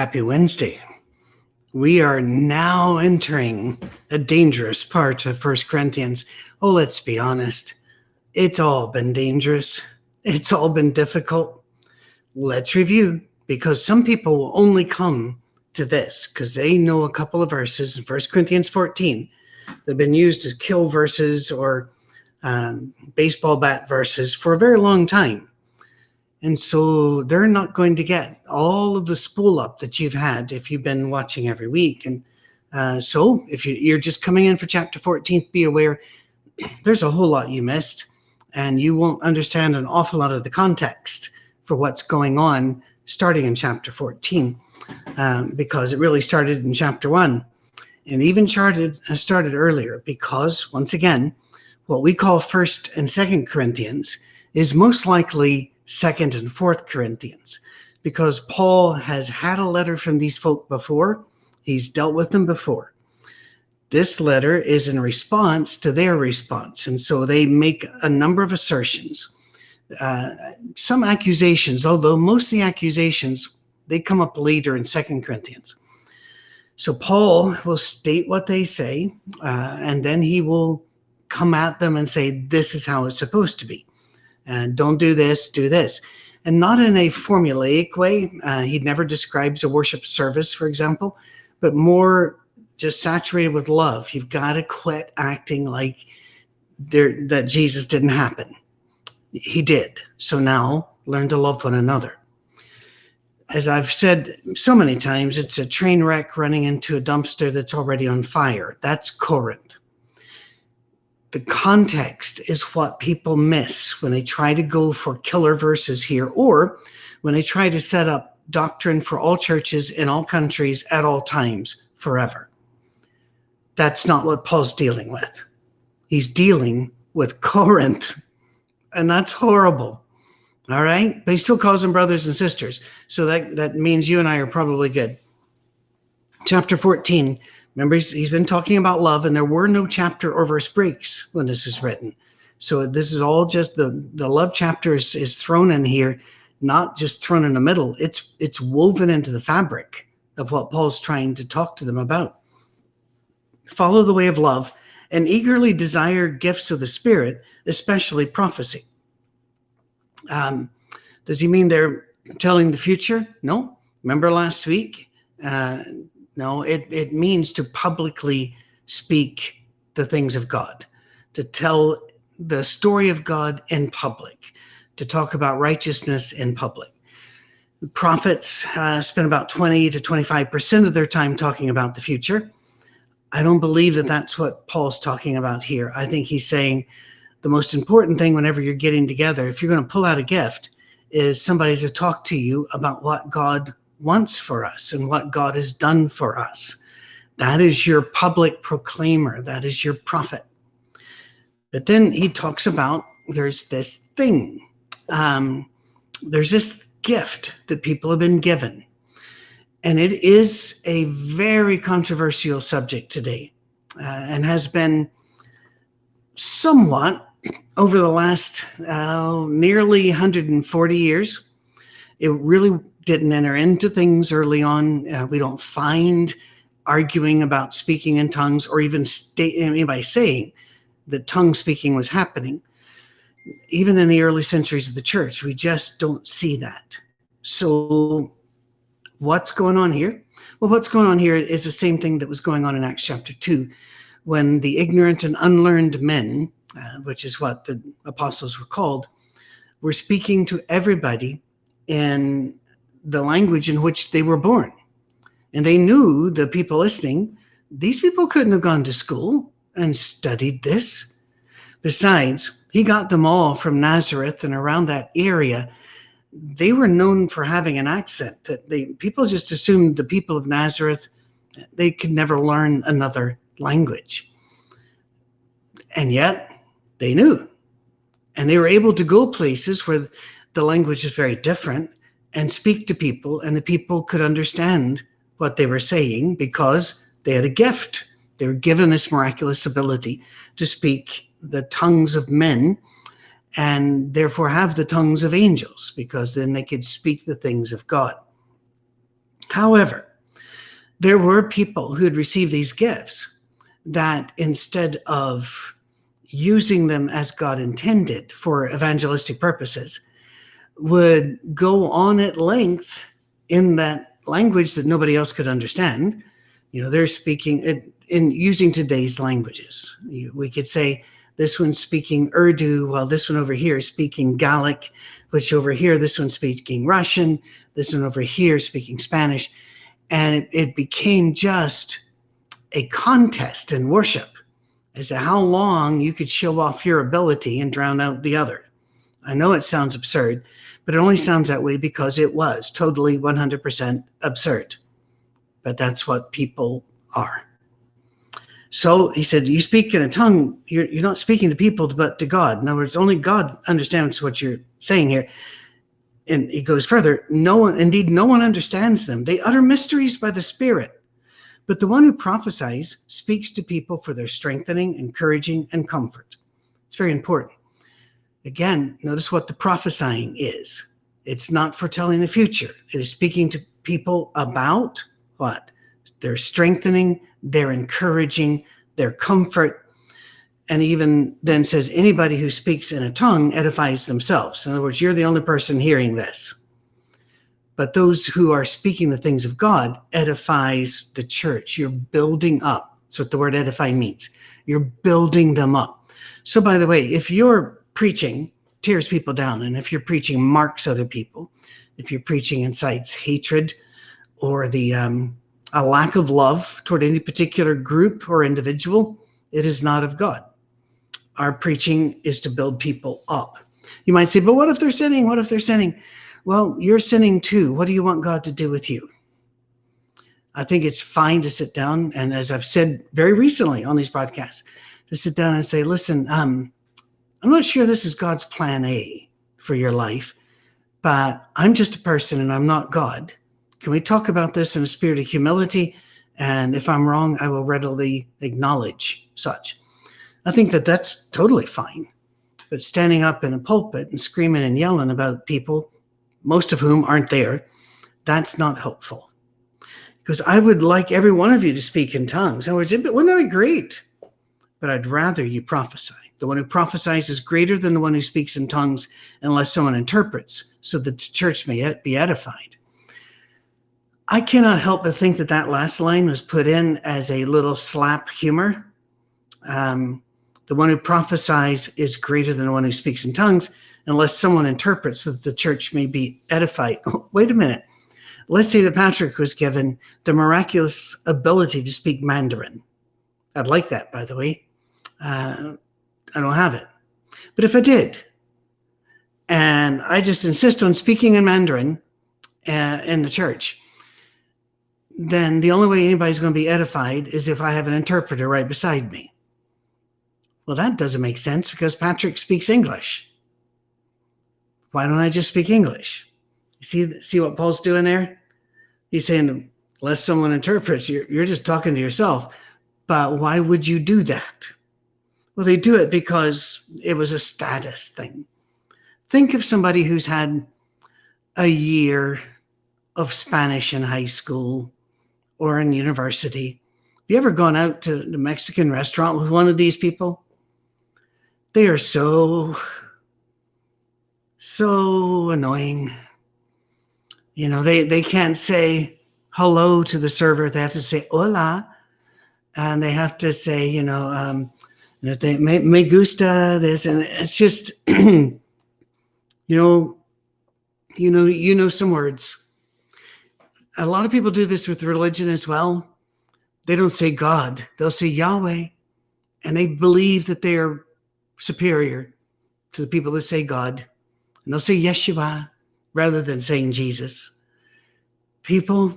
Happy Wednesday. We are now entering a dangerous part of First Corinthians. Oh, let's be honest. It's all been dangerous. It's all been difficult. Let's review because some people will only come to this because they know a couple of verses in First Corinthians 14 that have been used as kill verses or um, baseball bat verses for a very long time. And so they're not going to get all of the spool up that you've had if you've been watching every week. And uh, so if you, are just coming in for chapter 14, be aware there's a whole lot you missed, and you won't understand an awful lot of the context for what's going on starting in chapter 14, um, because it really started in chapter 1 and even charted, uh, started earlier, because once again, what we call first and second Corinthians is most likely second and fourth Corinthians because Paul has had a letter from these folk before. He's dealt with them before. This letter is in response to their response. And so they make a number of assertions, uh, some accusations, although most of the accusations, they come up later in Second Corinthians. So Paul will state what they say, uh, and then he will come at them and say, This is how it's supposed to be and don't do this, do this. And not in a formulaic way. Uh, he never describes a worship service, for example, but more just saturated with love. You've got to quit acting like there, that Jesus didn't happen. He did. So now learn to love one another. As I've said so many times, it's a train wreck running into a dumpster that's already on fire. That's Corinth the context is what people miss when they try to go for killer verses here or when they try to set up doctrine for all churches in all countries at all times forever. That's not what Paul's dealing with. He's dealing with Corinth, and that's horrible. All right. But he still calls them brothers and sisters. So that, that means you and I are probably good. Chapter 14 Remember, he's, he's been talking about love, and there were no chapter or verse breaks when this is written. So this is all just the the love chapter is, is thrown in here, not just thrown in the middle. It's it's woven into the fabric of what Paul's trying to talk to them about. Follow the way of love and eagerly desire gifts of the Spirit, especially prophecy. Um, does he mean they're telling the future? No. Remember last week, uh, no, it, it means to publicly speak the things of God, to tell the story of God in public, to talk about righteousness in public. Prophets uh, spend about 20 to 25% of their time talking about the future. I don't believe that that's what Paul's talking about here. I think he's saying the most important thing whenever you're getting together, if you're going to pull out a gift, is somebody to talk to you about what God wants for us and what God has done for us. That is your public proclaimer, that is your prophet. But then he talks about there's this thing, um, there's this gift that people have been given. And it is a very controversial subject today uh, and has been somewhat over the last uh, nearly 140 years. It really didn't enter into things early on. Uh, we don't find arguing about speaking in tongues or even state, anybody saying that tongue speaking was happening. Even in the early centuries of the church, we just don't see that. So, what's going on here? Well, what's going on here is the same thing that was going on in Acts chapter 2 when the ignorant and unlearned men, uh, which is what the apostles were called, were speaking to everybody in the language in which they were born. And they knew the people listening, these people couldn't have gone to school and studied this. Besides, he got them all from Nazareth and around that area. They were known for having an accent that they people just assumed the people of Nazareth they could never learn another language. And yet they knew. And they were able to go places where the language is very different and speak to people, and the people could understand what they were saying because they had a gift. They were given this miraculous ability to speak the tongues of men and therefore have the tongues of angels because then they could speak the things of God. However, there were people who had received these gifts that instead of using them as God intended for evangelistic purposes, would go on at length in that language that nobody else could understand. You know, they're speaking in, in using today's languages. We could say this one's speaking Urdu, while this one over here is speaking Gaelic, which over here, this one's speaking Russian, this one over here speaking Spanish. And it, it became just a contest in worship as to how long you could show off your ability and drown out the other. I know it sounds absurd, but it only sounds that way because it was totally 100% absurd. But that's what people are. So he said, You speak in a tongue, you're, you're not speaking to people, but to God. In other words, only God understands what you're saying here. And he goes further, no one, indeed, no one understands them. They utter mysteries by the Spirit. But the one who prophesies speaks to people for their strengthening, encouraging, and comfort. It's very important. Again, notice what the prophesying is. It's not foretelling the future. It is speaking to people about what? They're strengthening, they're encouraging, their comfort. And even then says anybody who speaks in a tongue edifies themselves. In other words, you're the only person hearing this. But those who are speaking the things of God edifies the church. You're building up. That's what the word edify means. You're building them up. So, by the way, if you're preaching tears people down, and if you're preaching marks other people, if you're preaching incites hatred or the um, a lack of love toward any particular group or individual, it is not of God. Our preaching is to build people up. You might say, but what if they're sinning? What if they're sinning? Well, you're sinning too. What do you want God to do with you? I think it's fine to sit down and, as I've said very recently on these podcasts, to sit down and say, listen, um, I'm not sure this is God's plan A for your life, but I'm just a person and I'm not God. Can we talk about this in a spirit of humility? And if I'm wrong, I will readily acknowledge such. I think that that's totally fine. But standing up in a pulpit and screaming and yelling about people most of whom aren't there, that's not helpful. Because I would like every one of you to speak in tongues. In other words, wouldn't that be great? But I'd rather you prophesy. The one who prophesies is greater than the one who speaks in tongues unless someone interprets, so that the church may be edified. I cannot help but think that that last line was put in as a little slap humor. Um, the one who prophesies is greater than the one who speaks in tongues unless someone interprets so that the church may be edified. Oh, wait a minute. Let's say that Patrick was given the miraculous ability to speak Mandarin. I'd like that, by the way. Uh, I don't have it. But if I did, and I just insist on speaking in Mandarin uh, in the church, then the only way anybody's going to be edified is if I have an interpreter right beside me. Well, that doesn't make sense because Patrick speaks English. Why don't I just speak English? You see, see what Paul's doing there? He's saying, unless someone interprets, you're, you're just talking to yourself. But why would you do that? Well, they do it because it was a status thing. Think of somebody who's had a year of Spanish in high school or in university. Have you ever gone out to the Mexican restaurant with one of these people? They are so so annoying. You know, they, they can't say hello to the server. They have to say hola. And they have to say, you know, um, that they me, me gusta this. And it's just, you know, you know, you know some words. A lot of people do this with religion as well. They don't say God, they'll say Yahweh. And they believe that they are superior to the people that say God. And they'll say Yeshua rather than saying Jesus. People,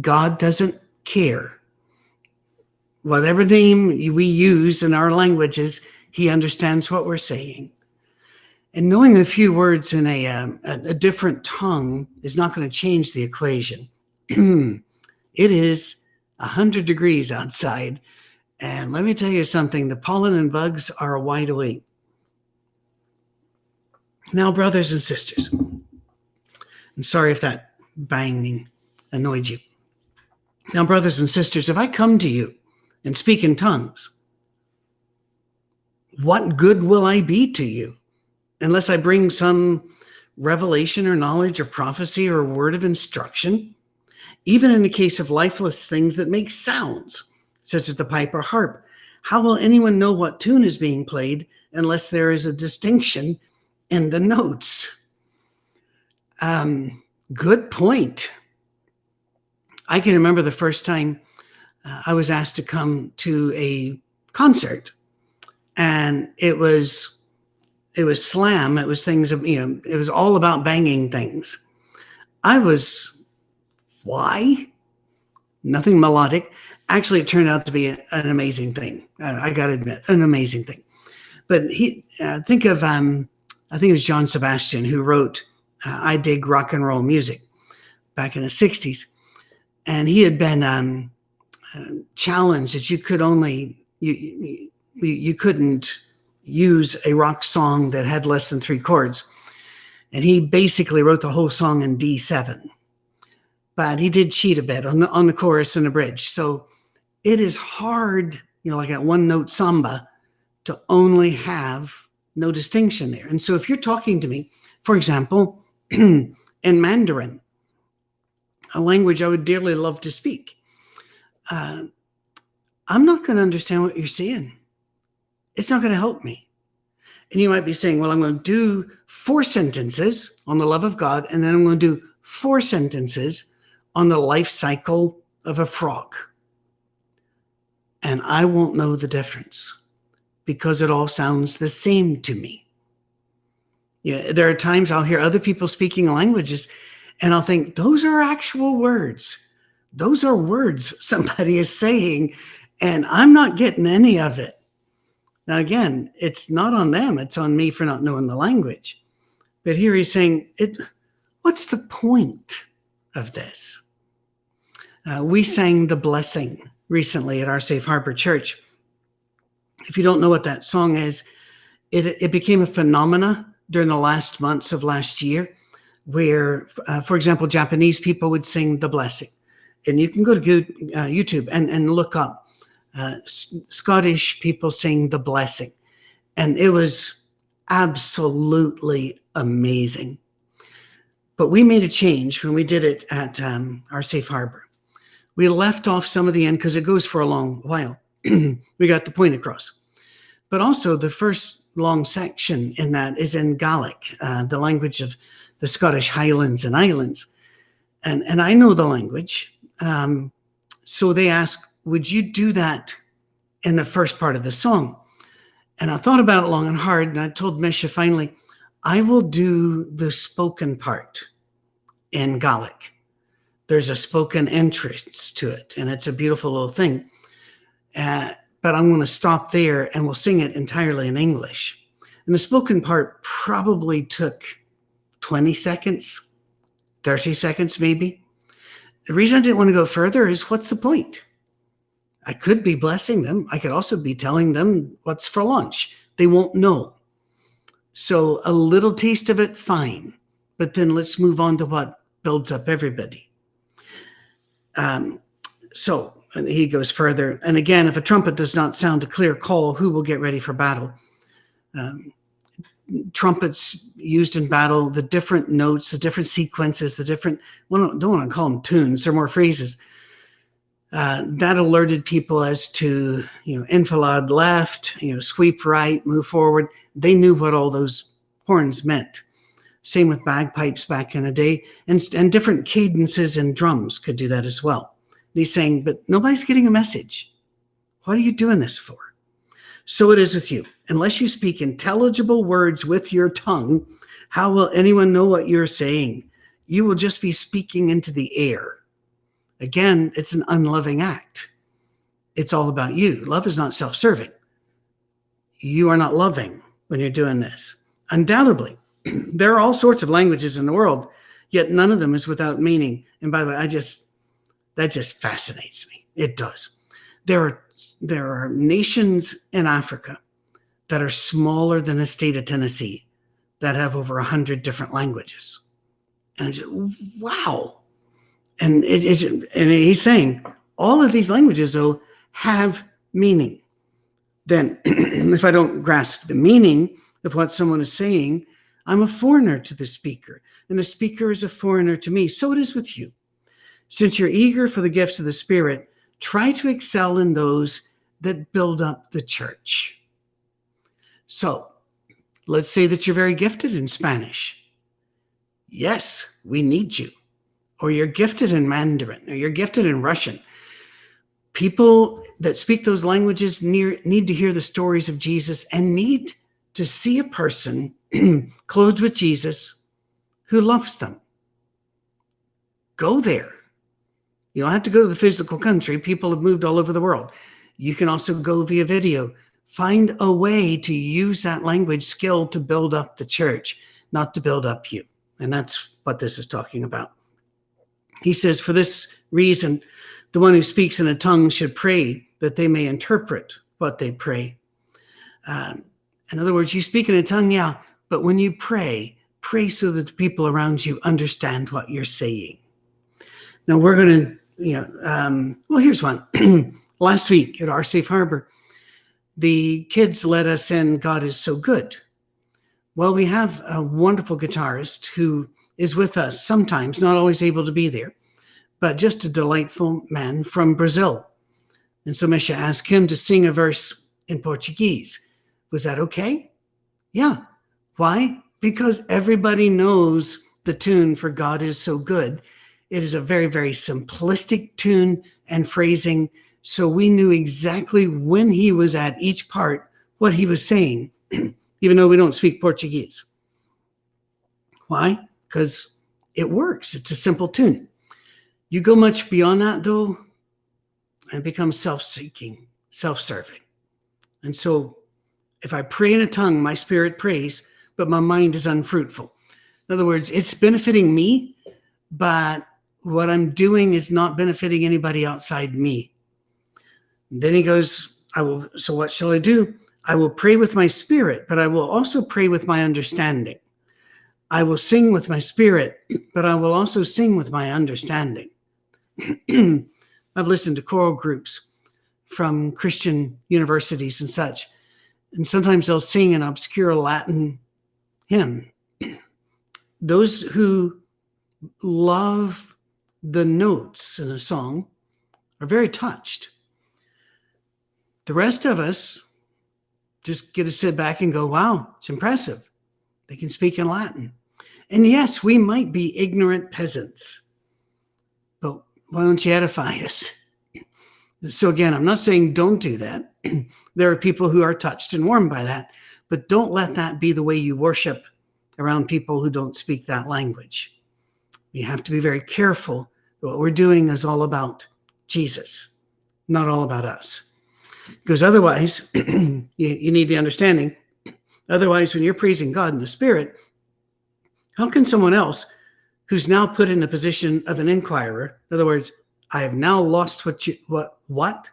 God doesn't care. Whatever name we use in our languages, He understands what we're saying. And knowing a few words in a, um, a, different tongue is not going to change the equation. it is 100 degrees outside. And let me tell you something the pollen and bugs are wide awake. Now, brothers and sisters, and sorry if that banging annoyed you. Now, brothers and sisters, if I come to you and speak in tongues, what good will I be to you unless I bring some revelation or knowledge or prophecy or word of instruction? Even in the case of lifeless things that make sounds, such as the pipe or harp, how will anyone know what tune is being played unless there is a distinction in the notes? Um, good point. I can remember the first time uh, I was asked to come to a concert, and it was it was slam. It was things of you know. It was all about banging things. I was why nothing melodic. Actually, it turned out to be a, an amazing thing. Uh, I got to admit, an amazing thing. But he uh, think of um, I think it was John Sebastian who wrote uh, "I Dig Rock and Roll Music" back in the '60s, and he had been um, challenged that you could only you, you you couldn't use a rock song that had less than three chords. And he basically wrote the whole song in D7. But he did cheat a bit on the, on the chorus and the bridge. So it is hard, you know, like a one note samba, to only have no distinction there. And so if you're talking to me, for example, in Mandarin, a language I would dearly love to speak, uh, I'm not going to understand what you're saying it's not going to help me. And you might be saying, well, I'm going to do four sentences on the love of God, and then I'm going to do four sentences on the life cycle of a frog. And I won't know the difference because it all sounds the same to me. Yeah, there are times I'll hear other people speaking languages and I'll think, those are actual words. Those are words somebody is saying, and I'm not getting any of it. Now, again, it's not on them, it's on me for not knowing the language. But here he's saying, it, what's the point of this? Uh, we sang The Blessing recently at our Safe Harbor Church. If you don't know what that song is, it, it became a phenomena during the last months of last year, where, uh, for example, Japanese people would sing The Blessing. And you can go to uh, YouTube and, and look up uh, Scottish people sing the blessing. And it was absolutely amazing. But we made a change when we did it at um, our safe harbor. We left off some of the end because it goes for a long while. we got the point across. But also, the first long section in that is in Gaelic, uh, the language of the Scottish Highlands and Islands. And, and I know the language. Um, so they asked would you do that in the first part of the song? And I thought about it long and hard, and I told Misha finally, I will do the spoken part in Gaelic. There's a spoken entrance to it, and it's a beautiful little thing. Uh, but I'm going to stop there and we'll sing it entirely in English. And the spoken part probably took 20 seconds, 30 seconds maybe. The reason I didn't want to go further is what's the point? I could be blessing them. I could also be telling them what's for lunch. They won't know. So a little taste of it, fine. But then let's move on to what builds up everybody. Um, so he goes further. And again, if a trumpet does not sound a clear call, who will get ready for battle? Um, trumpets used in battle, the different notes, the different sequences, the different, well, don't want to call them tunes, they're more phrases uh, that alerted people as to you know enfilade left, you know sweep right, move forward. They knew what all those horns meant. Same with bagpipes back in the day, and and different cadences and drums could do that as well. And he's saying, but nobody's getting a message. What are you doing this for? So it is with you. Unless you speak intelligible words with your tongue, how will anyone know what you're saying? You will just be speaking into the air Again, it's an unloving act. It's all about you. Love is not self serving. You are not loving when you're doing this. Undoubtedly, there are all sorts of languages in the world, yet none of them is without meaning. And by the way, I just, that just fascinates me. It does. There are, there are nations in Africa that are smaller than the state of Tennessee that have over a hundred different languages. And just, wow, And it is, and he's saying all of these languages, though, have meaning. Then, if I don't grasp the meaning of what someone is saying, I'm a foreigner to the speaker, and the speaker is a foreigner to me. So it is with you. Since you're eager for the gifts of the Spirit, try to excel in those that build up the church. So let's say that you're very gifted in Spanish. Yes, we need you. Or you're gifted in Mandarin, or you're gifted in Russian. People that speak those languages near, need to hear the stories of Jesus and need to see a person clothed with Jesus who loves them. Go there. You don't have to go to the physical country. People have moved all over the world. You can also go via video. Find a way to use that language skill to build up the church, not to build up you. And that's what this is talking about. He says, For this reason, the one who speaks in a tongue should pray that they may interpret what they pray. Um, in other words, you speak in a tongue, yeah, but when you pray, pray so that the people around you understand what you're saying. Now we're going to, you know, um, well, here's one. Last week at our safe harbor, the kids let us in. God is so good. Well, we have a wonderful guitarist who is with us sometimes, not always able to be there, but just a delightful man from Brazil. And so Misha asked him to sing a verse in Portuguese. Was that okay? Yeah. Why? Because everybody knows the tune for God is so good. It is a very, very simplistic tune and phrasing. So we knew exactly when he was at each part what he was saying, even though we don't speak Portuguese. Why? Because it works. It's a simple tune. You go much beyond that, though, and become self seeking, self serving. And so if I pray in a tongue, my spirit prays, but my mind is unfruitful. In other words, it's benefiting me, but what I'm doing is not benefiting anybody outside me. And then he goes, I will, so what shall I do? I will pray with my spirit, but I will also pray with my understanding. I will sing with my spirit, but I will also sing with my understanding. I've listened to choral groups from Christian universities and such, and sometimes they'll sing an obscure Latin hymn. Those who love the notes in a song are very touched. The rest of us just get to sit back and go, wow, it's impressive. They can speak in Latin. And yes, we might be ignorant peasants, but why don't you edify us? So, again, I'm not saying don't do that. there are people who are touched and warmed by that, but don't let that be the way you worship around people who don't speak that language. We have to be very careful. What we're doing is all about Jesus, not all about us. Because otherwise, you, you need the understanding. Otherwise, when you're praising God in the Spirit, how can someone else who's now put in the position of an inquirer, in other words, I have now lost what you what what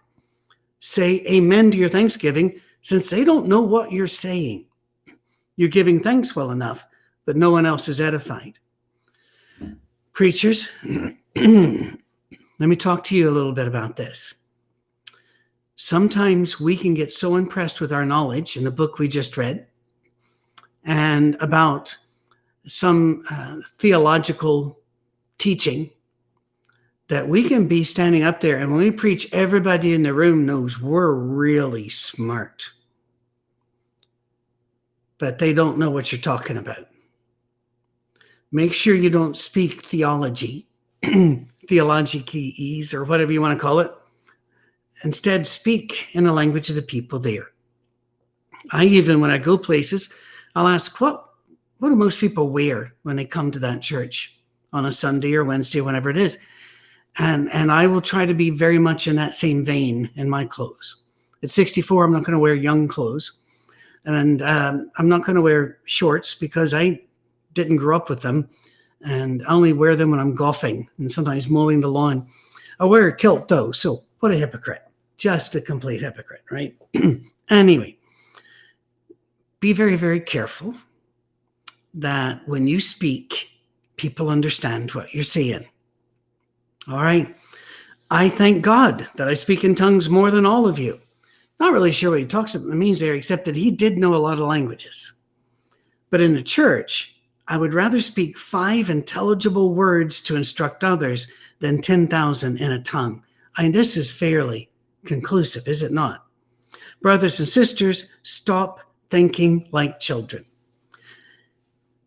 say amen to your thanksgiving since they don't know what you're saying. You're giving thanks well enough, but no one else is edified. Preachers, let me talk to you a little bit about this. Sometimes we can get so impressed with our knowledge in the book we just read and about some uh, theological teaching that we can be standing up there and when we preach, everybody in the room knows we're really smart. But they don't know what you're talking about. Make sure you don't speak theology, theologicese, or whatever you want to call it. Instead, speak in the language of the people there. I even, when I go places, I'll ask, what, what do most people wear when they come to that church on a Sunday or Wednesday, whenever it is? and and I will try to be very much in that same vein in my clothes. At 64, I'm not going to wear young clothes, and um, I'm not going to wear shorts because I didn't grow up with them, and I only wear them when I'm golfing and sometimes mowing the lawn. I wear a kilt though, so what a hypocrite! Just a complete hypocrite, right? anyway, be very very careful that when you speak, people understand what you're saying All right. I thank God that I speak in tongues more than all of you. Not really sure what he talks about means there, except that he did know a lot of languages. But in the church, I would rather speak five intelligible words to instruct others than 10,000 in a tongue. I mean, this is fairly conclusive, is it not? Brothers and sisters, stop thinking like children.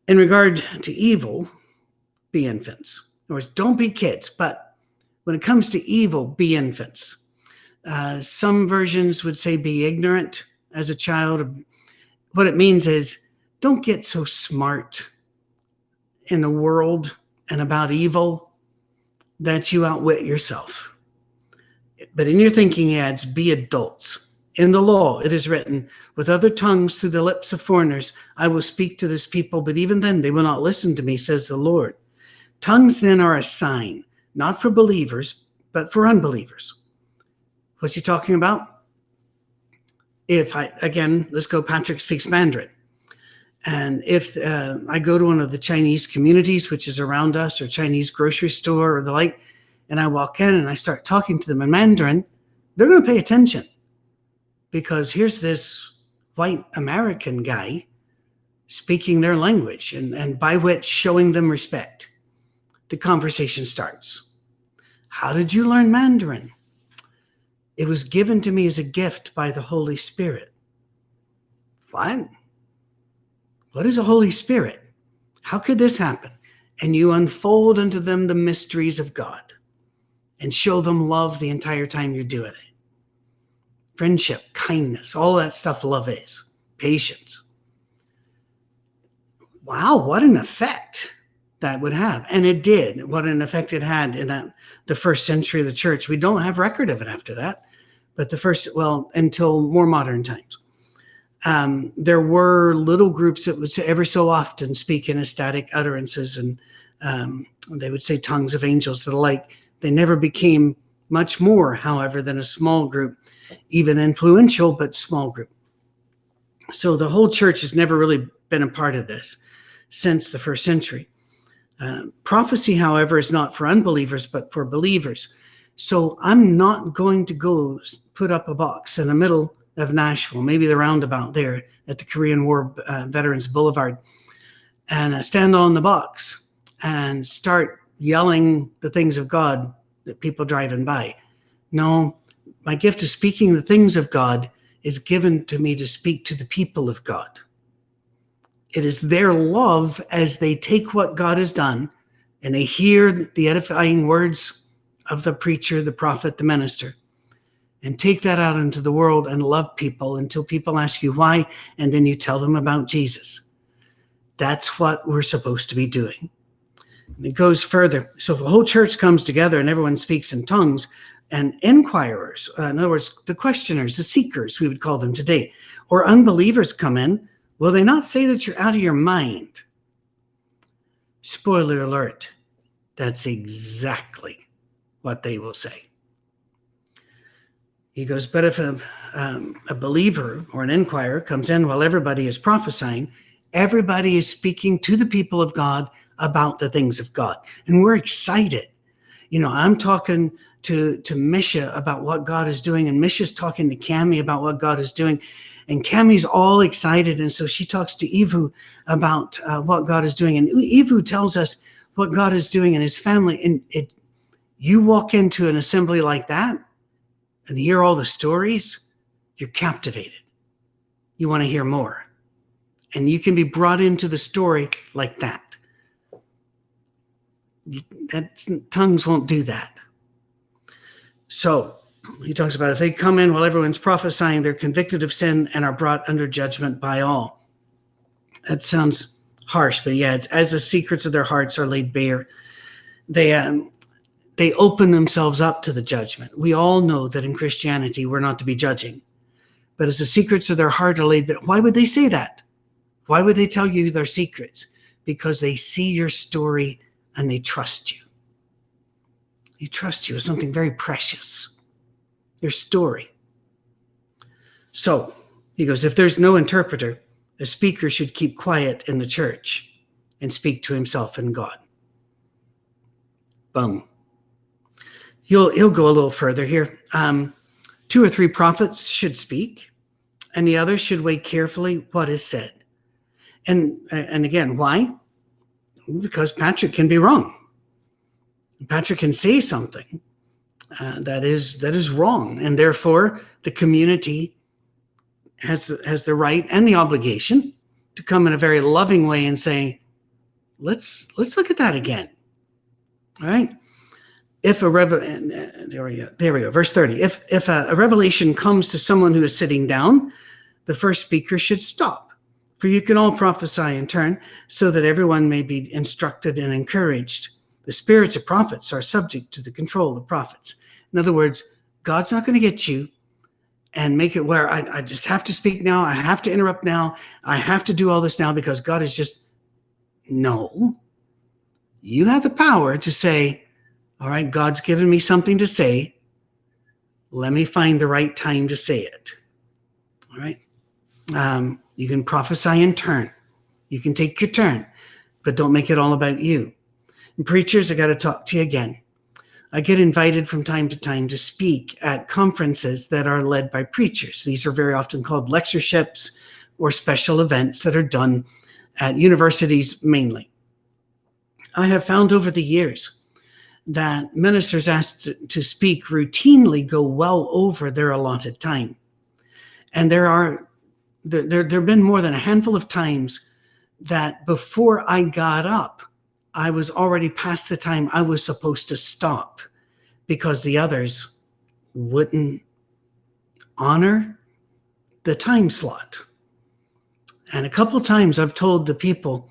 In regard to evil, be infants. In other words, don't be kids, but when it comes to evil, be infants. Uh, some versions would say be ignorant as a child. What it means is don't get so smart in the world and about evil that you outwit yourself. But in your thinking, adds, be adults. In the law, it is written, with other tongues through the lips of foreigners, I will speak to this people, but even then they will not listen to me, says the Lord. Tongues then are a sign, not for believers, but for unbelievers. What's he talking about? If I, again, let's go, Patrick speaks Mandarin. And if uh, I go to one of the Chinese communities, which is around us, or Chinese grocery store or the like, and I walk in and I start talking to them in Mandarin, they're going to pay attention because here's this white American guy speaking their language and, and by which showing them respect. The conversation starts. How did you learn Mandarin? It was given to me as a gift by the Holy Spirit. What? What is a Holy Spirit? How could this happen? And you unfold unto them the mysteries of God and show them love the entire time you're doing it friendship, kindness, all that stuff love is, patience. Wow, what an effect that would have. And it did. What an effect it had in that the first century of the church. We don't have record of it after that, but the first, well, until more modern times. Um, there were little groups that would every so often speak in ecstatic utterances and um, they would say tongues of angels, the like. They never became much more, however, than a small group even influential, but small group. So the whole church has never really been a part of this since the first century. Uh, prophecy, however, is not for unbelievers, but for believers. So I'm not going to go put up a box in the middle of Nashville, maybe the roundabout there at the Korean War uh, Veterans Boulevard, and uh, stand on the box and start yelling the things of God that people driving by. No, my gift of speaking the things of God is given to me to speak to the people of God. It is their love as they take what God has done and they hear the edifying words of the preacher, the prophet, the minister, and take that out into the world and love people until people ask you why, and then you tell them about Jesus. That's what we're supposed to be doing. And it goes further. So if the whole church comes together and everyone speaks in tongues, and inquirers, uh, in other words, the questioners, the seekers, we would call them today, or unbelievers come in, will they not say that you're out of your mind? Spoiler alert, that's exactly what they will say. He goes, but if a, um, a believer or an inquirer comes in while everybody is prophesying, everybody is speaking to the people of God about the things of God. And we're excited. You know, I'm talking to to Misha about what God is doing, and Misha's talking to Cami about what God is doing, and Cami's all excited, and so she talks to Evu about uh, what God is doing, and Evu tells us what God is doing in His family, and it. You walk into an assembly like that, and hear all the stories, you're captivated. You want to hear more, and you can be brought into the story like that. That tongues won't do that. So he talks about if they come in while everyone's prophesying, they're convicted of sin and are brought under judgment by all. That sounds harsh, but yeah, it's as the secrets of their hearts are laid bare. They um, they open themselves up to the judgment. We all know that in Christianity we're not to be judging, but as the secrets of their heart are laid bare, why would they say that? Why would they tell you their secrets? Because they see your story and they trust you. They trust you with something very precious your story. So he goes, if there's no interpreter, a speaker should keep quiet in the church and speak to himself and God. Boom. He'll he'll go a little further here. Um, two or three prophets should speak, and the others should weigh carefully what is said. And and again, why? Because Patrick can be wrong. Patrick can say something uh, that is that is wrong, and therefore the community has has the right and the obligation to come in a very loving way and say, "Let's let's look at that again." All right. If a rev- there we go, there we go, verse thirty. If if a, a revelation comes to someone who is sitting down, the first speaker should stop, for you can all prophesy in turn, so that everyone may be instructed and encouraged. The spirits of prophets are subject to the control of prophets. In other words, God's not going to get you and make it where I, I, just have to speak now. I have to interrupt now. I have to do all this now because God is just, no. You have the power to say, all right, God's given me something to say. Let me find the right time to say it. All right. Um, you can prophesy in turn. You can take your turn, but don't make it all about you. And preachers, I got to talk to you again. I get invited from time to time to speak at conferences that are led by preachers. These are very often called lectureships or special events that are done at universities mainly. I have found over the years that ministers asked to speak routinely go well over their allotted time. And there are there, there, there have been more than a handful of times that before I got up, I was already past the time I was supposed to stop because the others wouldn't honor the time slot. And a couple times I've told the people,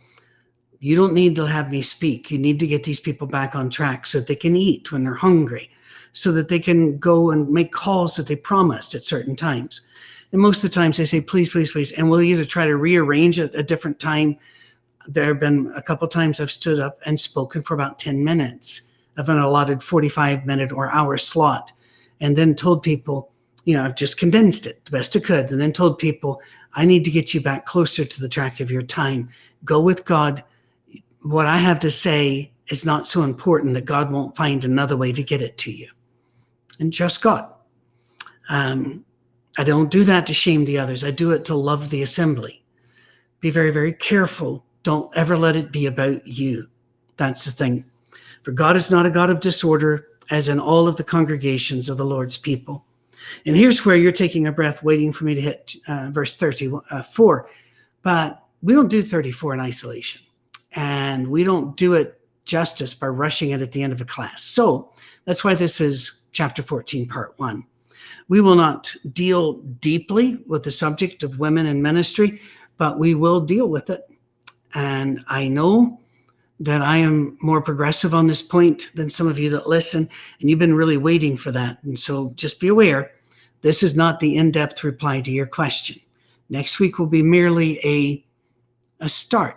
you don't need to have me speak. You need to get these people back on track so that they can eat when they're hungry, so that they can go and make calls that they promised at certain times. And most of the times they say, please, please, please. And we'll either try to rearrange it a different time there have been a couple times I've stood up and spoken for about 10 minutes of an allotted 45 minute or hour slot, and then told people, you know, I've just condensed it the best I could, and then told people, I need to get you back closer to the track of your time. Go with God. What I have to say is not so important that God won't find another way to get it to you. And just God. Um, I don't do that to shame the others. I do it to love the assembly. Be very, very careful don't ever let it be about you. That's the thing. For God is not a God of disorder, as in all of the congregations of the Lord's people. And here's where you're taking a breath, waiting for me to hit uh, verse 34. But we don't do 34 in isolation. And we don't do it justice by rushing it at the end of a class. So that's why this is chapter 14, part one. We will not deal deeply with the subject of women in ministry, but we will deal with it and I know that I am more progressive on this point than some of you that listen, and you've been really waiting for that. And so just be aware this is not the in depth reply to your question. Next week will be merely a, a start